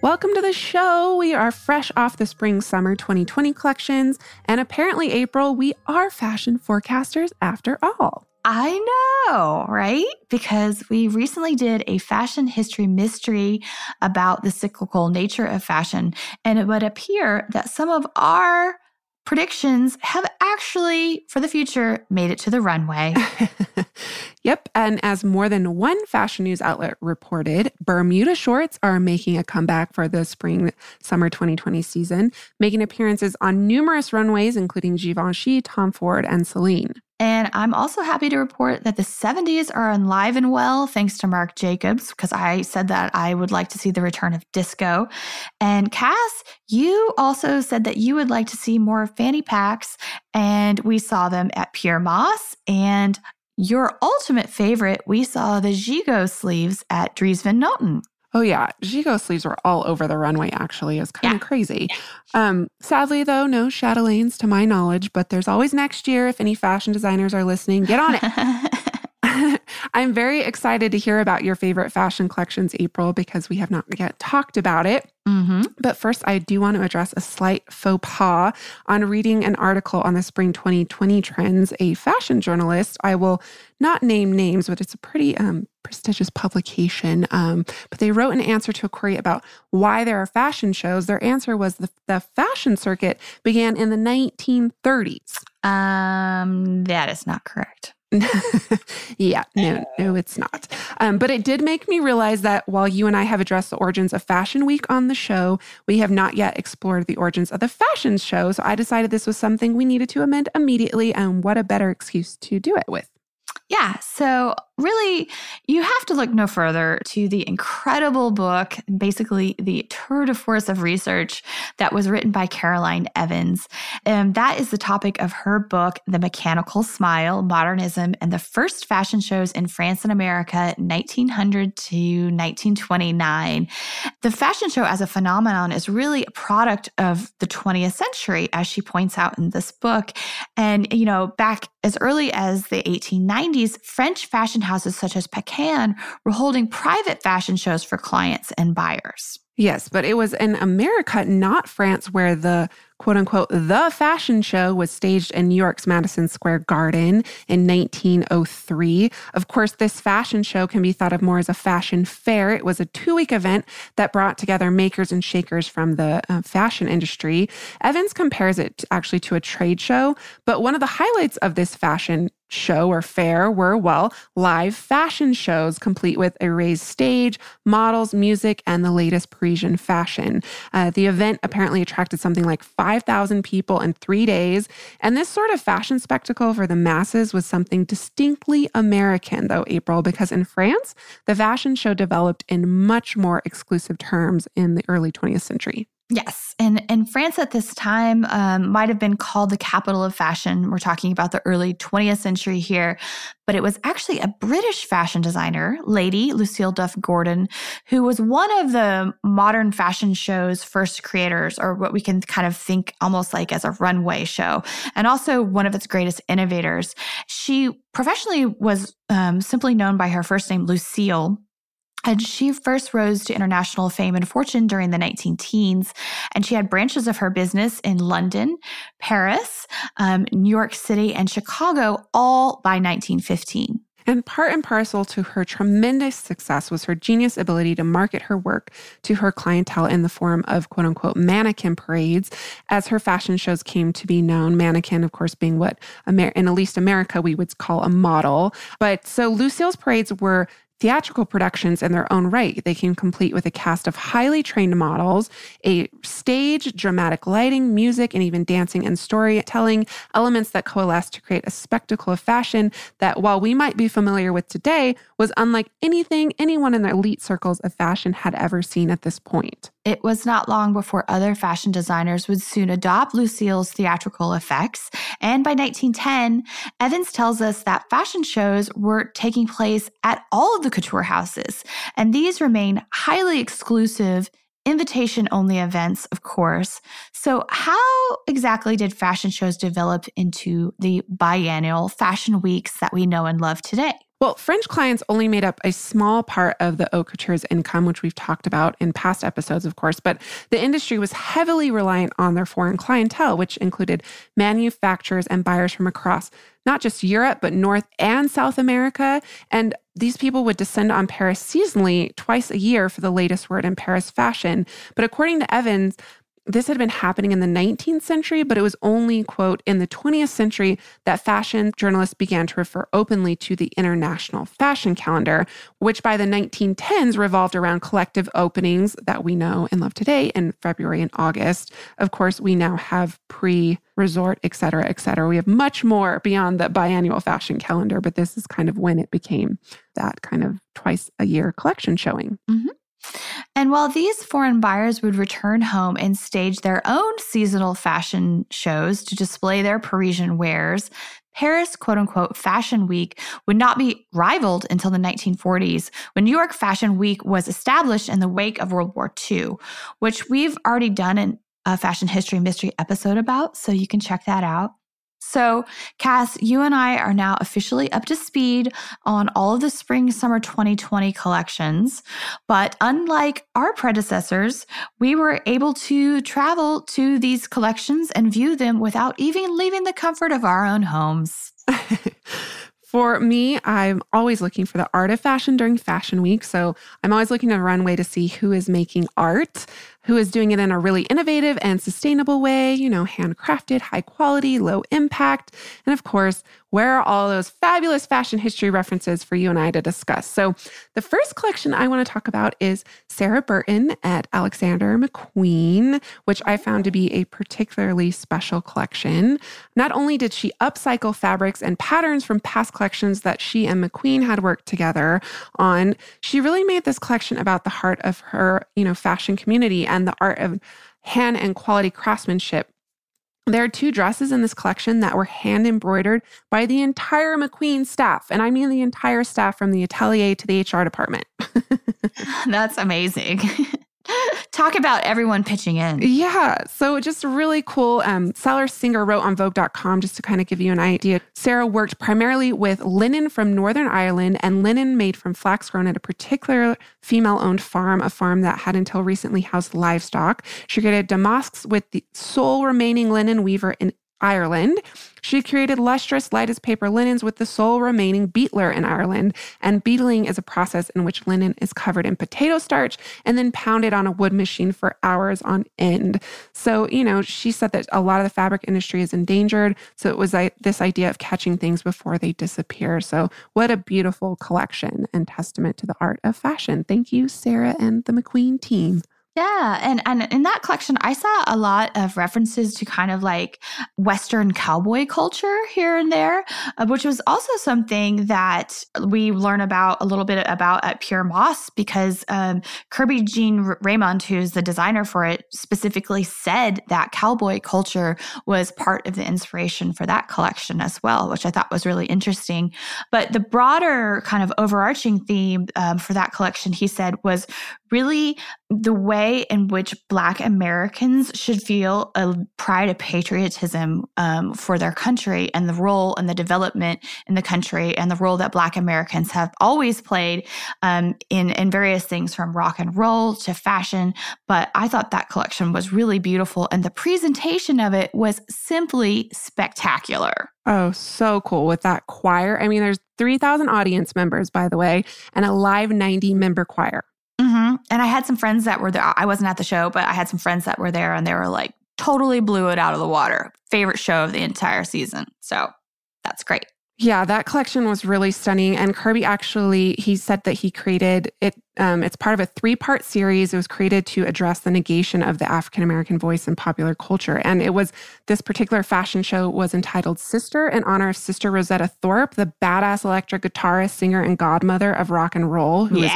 Welcome to the show. We are fresh off the spring summer 2020 collections, and apparently, April, we are fashion forecasters after all. I know, right? Because we recently did a fashion history mystery about the cyclical nature of fashion, and it would appear that some of our predictions have actually, for the future, made it to the runway. yep. And as more than one fashion news outlet reported, Bermuda shorts are making a comeback for the spring summer 2020 season, making appearances on numerous runways, including Givenchy, Tom Ford, and Celine. And I'm also happy to report that the 70s are alive and well, thanks to Marc Jacobs, because I said that I would like to see the return of disco. And Cass, you also said that you would like to see more fanny packs, and we saw them at Pyer Moss. And your ultimate favorite, we saw the Gigot sleeves at Dries Van Noten. Oh yeah, Gigot sleeves were all over the runway. Actually, it's kind of yeah. crazy. Um, sadly, though, no Chatelaines to my knowledge. But there's always next year. If any fashion designers are listening, get on it. I'm very excited to hear about your favorite fashion collections, April, because we have not yet talked about it. Mm-hmm. But first, I do want to address a slight faux pas on reading an article on the spring 2020 trends. A fashion journalist, I will not name names, but it's a pretty um, prestigious publication. Um, but they wrote an answer to a query about why there are fashion shows. Their answer was the, the fashion circuit began in the 1930s. Um, that is not correct. yeah, no, no, it's not. Um, but it did make me realize that while you and I have addressed the origins of Fashion Week on the show, we have not yet explored the origins of the fashion show. So I decided this was something we needed to amend immediately. And what a better excuse to do it with. Yeah. So, really, you have to look no further to the incredible book, basically the tour de force of research that was written by Caroline Evans. And that is the topic of her book, The Mechanical Smile Modernism and the First Fashion Shows in France and America, 1900 to 1929. The fashion show as a phenomenon is really a product of the 20th century, as she points out in this book. And, you know, back as early as the 1890s, French fashion houses such as Paquin were holding private fashion shows for clients and buyers. Yes, but it was in America, not France, where the quote unquote the fashion show was staged in New York's Madison Square Garden in 1903. Of course, this fashion show can be thought of more as a fashion fair. It was a two week event that brought together makers and shakers from the uh, fashion industry. Evans compares it actually to a trade show, but one of the highlights of this fashion show or fair were, well, live fashion shows complete with a raised stage, models, music, and the latest Parisian fashion. Uh, the event apparently attracted something like 5,000 people in three days. And this sort of fashion spectacle for the masses was something distinctly American, though, April, because in France, the fashion show developed in much more exclusive terms in the early 20th century. Yes. And, and France at this time um, might have been called the capital of fashion. We're talking about the early 20th century here, but it was actually a British fashion designer, Lady Lucile Duff Gordon, who was one of the modern fashion show's first creators, or what we can kind of think almost like as a runway show, and also one of its greatest innovators. She professionally was um, simply known by her first name, Lucile. And she first rose to international fame and fortune during the 19 teens. And she had branches of her business in London, Paris, um, New York City, and Chicago, all by 1915. And part and parcel to her tremendous success was her genius ability to market her work to her clientele in the form of quote unquote mannequin parades, as her fashion shows came to be known. Mannequin, of course, being what in at least America we would call a model. But so Lucile's parades were theatrical productions in their own right. They can complete with a cast of highly trained models, a stage, dramatic lighting, music, and even dancing and storytelling elements that coalesce to create a spectacle of fashion that, while we might be familiar with today, was unlike anything anyone in the elite circles of fashion had ever seen at this point. It was not long before other fashion designers would soon adopt Lucile's theatrical effects. And by 1910, Evans tells us that fashion shows were taking place at all of the couture houses. And these remain highly exclusive invitation only events, of course. So, how exactly did fashion shows develop into the biennial fashion weeks that we know and love today? Well, French clients only made up a small part of the haute couture's income, which we've talked about in past episodes, of course, but the industry was heavily reliant on their foreign clientele, which included manufacturers and buyers from across not just Europe, but North and South America. And these people would descend on Paris seasonally twice a year for the latest word in Paris fashion. But according to Evans, this had been happening in the 19th century, but it was only, quote, in the 20th century that fashion journalists began to refer openly to the International Fashion Calendar, which by the 1910s revolved around collective openings that we know and love today in February and August. Of course, we now have pre resort, et cetera, et cetera. We have much more beyond the biannual fashion calendar, but this is kind of when it became that kind of twice a year collection showing. Mm-hmm. And while these foreign buyers would return home and stage their own seasonal fashion shows to display their Parisian wares, Paris, quote unquote, Fashion Week would not be rivaled until the 1940s when New York Fashion Week was established in the wake of World War II, which we've already done an a fashion history mystery episode about, so you can check that out. So, Cass, you and I are now officially up to speed on all of the spring summer 2020 collections. But unlike our predecessors, we were able to travel to these collections and view them without even leaving the comfort of our own homes. For me, I'm always looking for the art of fashion during fashion week. So I'm always looking to runway to see who is making art who is doing it in a really innovative and sustainable way, you know, handcrafted, high quality, low impact. And of course, where are all those fabulous fashion history references for you and I to discuss? So, the first collection I want to talk about is Sarah Burton at Alexander McQueen, which I found to be a particularly special collection. Not only did she upcycle fabrics and patterns from past collections that she and McQueen had worked together on, she really made this collection about the heart of her, you know, fashion community and the art of hand and quality craftsmanship. There are two dresses in this collection that were hand embroidered by the entire McQueen staff. And I mean the entire staff from the atelier to the HR department. That's amazing. Talk about everyone pitching in. Yeah. So just really cool. Um, Salar Singer wrote on Vogue.com just to kind of give you an idea. Sarah worked primarily with linen from Northern Ireland and linen made from flax grown at a particular female owned farm, a farm that had until recently housed livestock. She created damasks with the sole remaining linen weaver in Ireland. She created lustrous, light as paper linens with the sole remaining beetler in Ireland. And beetling is a process in which linen is covered in potato starch and then pounded on a wood machine for hours on end. So, you know, she said that a lot of the fabric industry is endangered. So it was like this idea of catching things before they disappear. So, what a beautiful collection and testament to the art of fashion. Thank you, Sarah and the McQueen team. Yeah, and and in that collection, I saw a lot of references to kind of like Western cowboy culture here and there, uh, which was also something that we learn about a little bit about at Pyer Moss because um, Kerby Jean-Raymond, who's the designer for it, specifically said that cowboy culture was part of the inspiration for that collection as well, which I thought was really interesting. But the broader kind of overarching theme um, for that collection, he said, was really the way way in which Black Americans should feel a pride of patriotism um, for their country and the role and the development in the country and the role that Black Americans have always played um, in, in various things from rock and roll to fashion. But I thought that collection was really beautiful and the presentation of it was simply spectacular. Oh, so cool with that choir. I mean, there's 3,000 audience members, by the way, and a live 90 member choir. And I had some friends that were there. I wasn't at the show, but I had some friends that were there and they were like, totally blew it out of the water. Favorite show of the entire season. So that's great. Yeah, that collection was really stunning. And Kerby actually, he said that he created it um, it's part of a three part series. It was created to address the negation of the African American voice in popular culture. And it was this particular fashion show was entitled Sister in honor of Sister Rosetta Tharpe, the badass electric guitarist, singer, and godmother of rock and roll, who yeah. is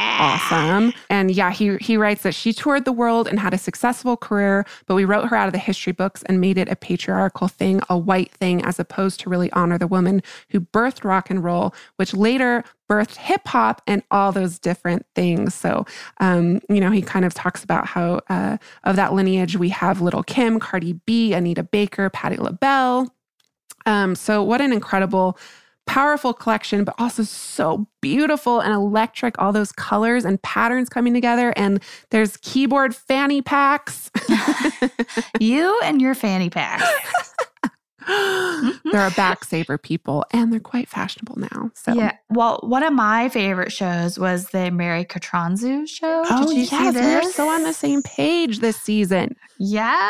awesome. And yeah, he, he writes that she toured the world and had a successful career, but we wrote her out of the history books and made it a patriarchal thing, a white thing, as opposed to really honor the woman who birthed rock and roll, which later birthed hip hop and all those different things. So, um, you know, he kind of talks about how uh, of that lineage we have Lil' Kim, Cardi B, Anita Baker, Patti LaBelle. Um, so, what an incredible, powerful collection, but also so beautiful and electric. All those colors and patterns coming together. And there's keyboard fanny packs. you and your fanny packs. they're a backsaver people and they're quite fashionable now. So Yeah. Well, one of my favorite shows was the Mary Katrantzou show. Oh, Did you yes, see this? We're so on the same page this season. Yeah.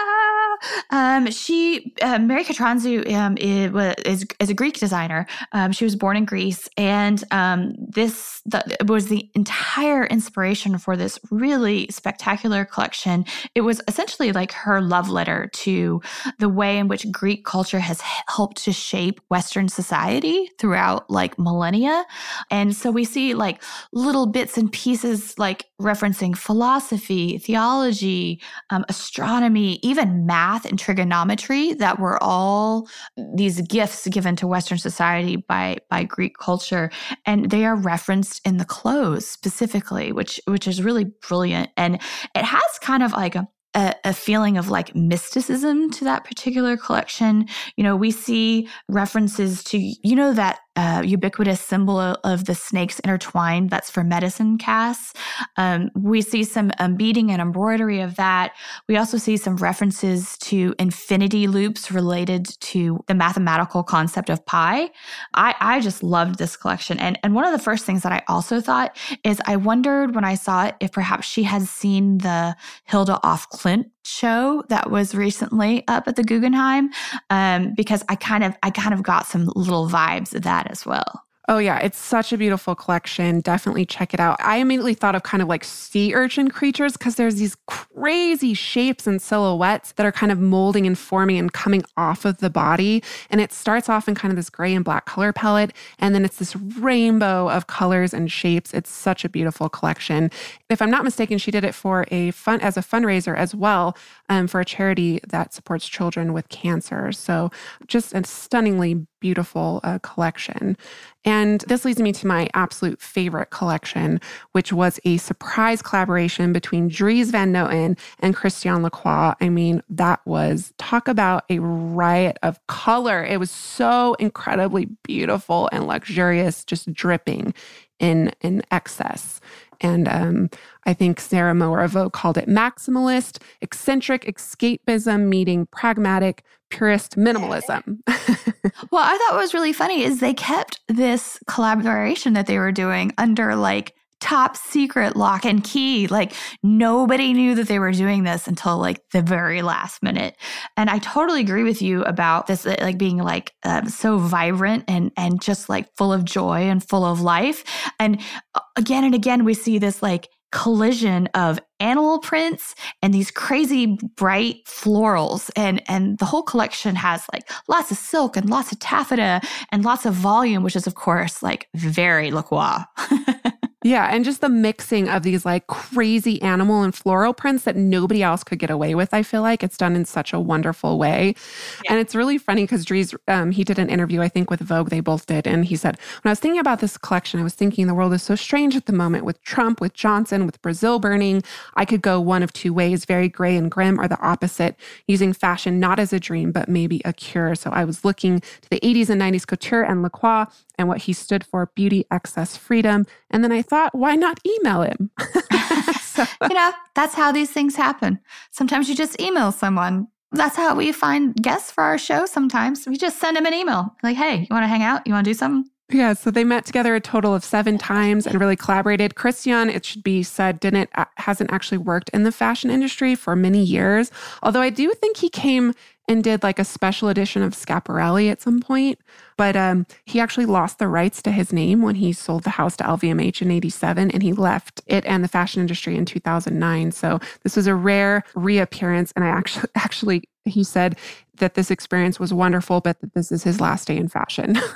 Um, she, uh, Mary Katrantzou, um, is, is, a Greek designer. Um, she was born in Greece, and um, this the, was the entire inspiration for this really spectacular collection. It was essentially like her love letter to the way in which Greek culture has helped to shape Western society throughout like millennia. And so we see like little bits and pieces like referencing philosophy, theology, um, astronomy, even math and trigonometry that were all these gifts given to Western society by, by Greek culture. And they are referenced in the clothes specifically, which, which is really brilliant. And it has kind of like a, a, a, feeling of like mysticism to that particular collection. You know, we see references to, you know, that uh, ubiquitous symbol of the snakes intertwined that's for medicine casts. Um, we see some um, beading and embroidery of that. We also see some references to infinity loops related to the mathematical concept of pi. I, I just loved this collection. And, and one of the first things that I also thought is I wondered when I saw it if perhaps she had seen the Hilma af Klint show that was recently up at the Guggenheim um, because I kind of I kind of got some little vibes of that as well. Oh, yeah. It's such a beautiful collection. Definitely check it out. I immediately thought of kind of like sea urchin creatures because there's these crazy shapes and silhouettes that are kind of molding and forming and coming off of the body. And it starts off in kind of this gray and black color palette. And then it's this rainbow of colors and shapes. It's such a beautiful collection. If I'm not mistaken, she did it for a fun as a fundraiser as well um, for a charity that supports children with cancer. So just a stunningly beautiful uh, collection. And this leads me to my absolute favorite collection, which was a surprise collaboration between Dries Van Noten and Christian Lacroix. I mean, that was talk about a riot of color. It was so incredibly beautiful and luxurious, just dripping in, in excess. And um, I think Sarah Mower called it maximalist, eccentric escapism meeting pragmatic, purist minimalism. well, I thought what was really funny is they kept this collaboration that they were doing under like top secret lock and key. Like nobody knew that they were doing this until like the very last minute. And I totally agree with you about this, like being like um, so vibrant and and just like full of joy and full of life. And uh, again and again, we see this like collision of animal prints and these crazy bright florals and and the whole collection has like lots of silk and lots of taffeta and lots of volume which is of course like very Lacroix Yeah, and just the mixing of these like crazy animal and floral prints that nobody else could get away with. I feel like it's done in such a wonderful way, yeah. and it's really funny because Dries, um, he did an interview I think with Vogue. They both did, and he said when I was thinking about this collection, I was thinking the world is so strange at the moment with Trump, with Johnson, with Brazil burning. I could go one of two ways: very gray and grim, or the opposite, using fashion not as a dream but maybe a cure. So I was looking to the 80s and 90s couture and Lacroix and what he stood for beauty, excess, freedom. And then I thought, why not email him? so, you know, that's how these things happen. Sometimes you just email someone. That's how we find guests for our show sometimes. We just send them an email like, hey, you want to hang out? You want to do something? Yeah, so they met together a total of seven times and really collaborated. Christian, it should be said, didn't uh, hasn't actually worked in the fashion industry for many years. Although I do think he came and did like a special edition of Schiaparelli at some point. But um, he actually lost the rights to his name when he sold the house to LVMH in 87 and he left it and the fashion industry in 2009. So this was a rare reappearance. And I actually, actually, he said that this experience was wonderful, but that this is his last day in fashion.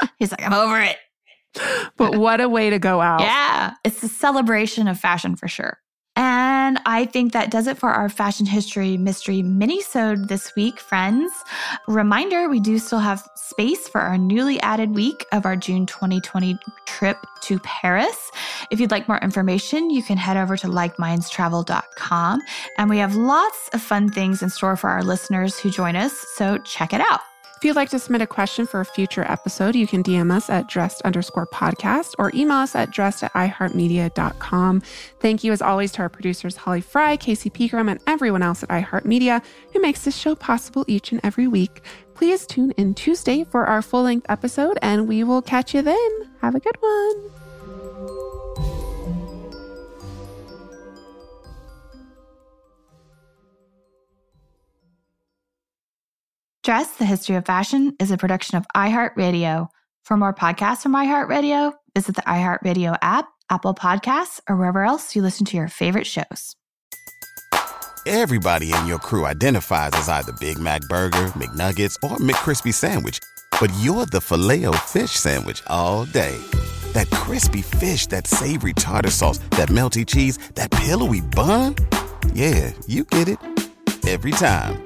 He's like, I'm over it. But what a way to go out. Yeah. It's a celebration of fashion for sure. And I think that does it for our fashion history mystery mini-sode this week, friends. Reminder, we do still have space for our newly added week of our June 2020 trip to Paris. If you'd like more information, you can head over to likemindstravel.com. And we have lots of fun things in store for our listeners who join us, so check it out. If you'd like to submit a question for a future episode, you can DM us at dressed underscore podcast or email us at dressed at iheartmedia.com. Thank you, as always, to our producers, Holly Fry, Casey Pegram, and everyone else at iHeartMedia who makes this show possible each and every week. Please tune in Tuesday for our full length episode, and we will catch you then. Have a good one. Dress, the History of Fashion is a production of iHeartRadio. For more podcasts from iHeartRadio, visit the iHeartRadio app, Apple Podcasts, or wherever else you listen to your favorite shows. Everybody in your crew identifies as either Big Mac Burger, McNuggets, or McCrispy Sandwich, but you're the filet fish Sandwich all day. That crispy fish, that savory tartar sauce, that melty cheese, that pillowy bun. Yeah, you get it every time.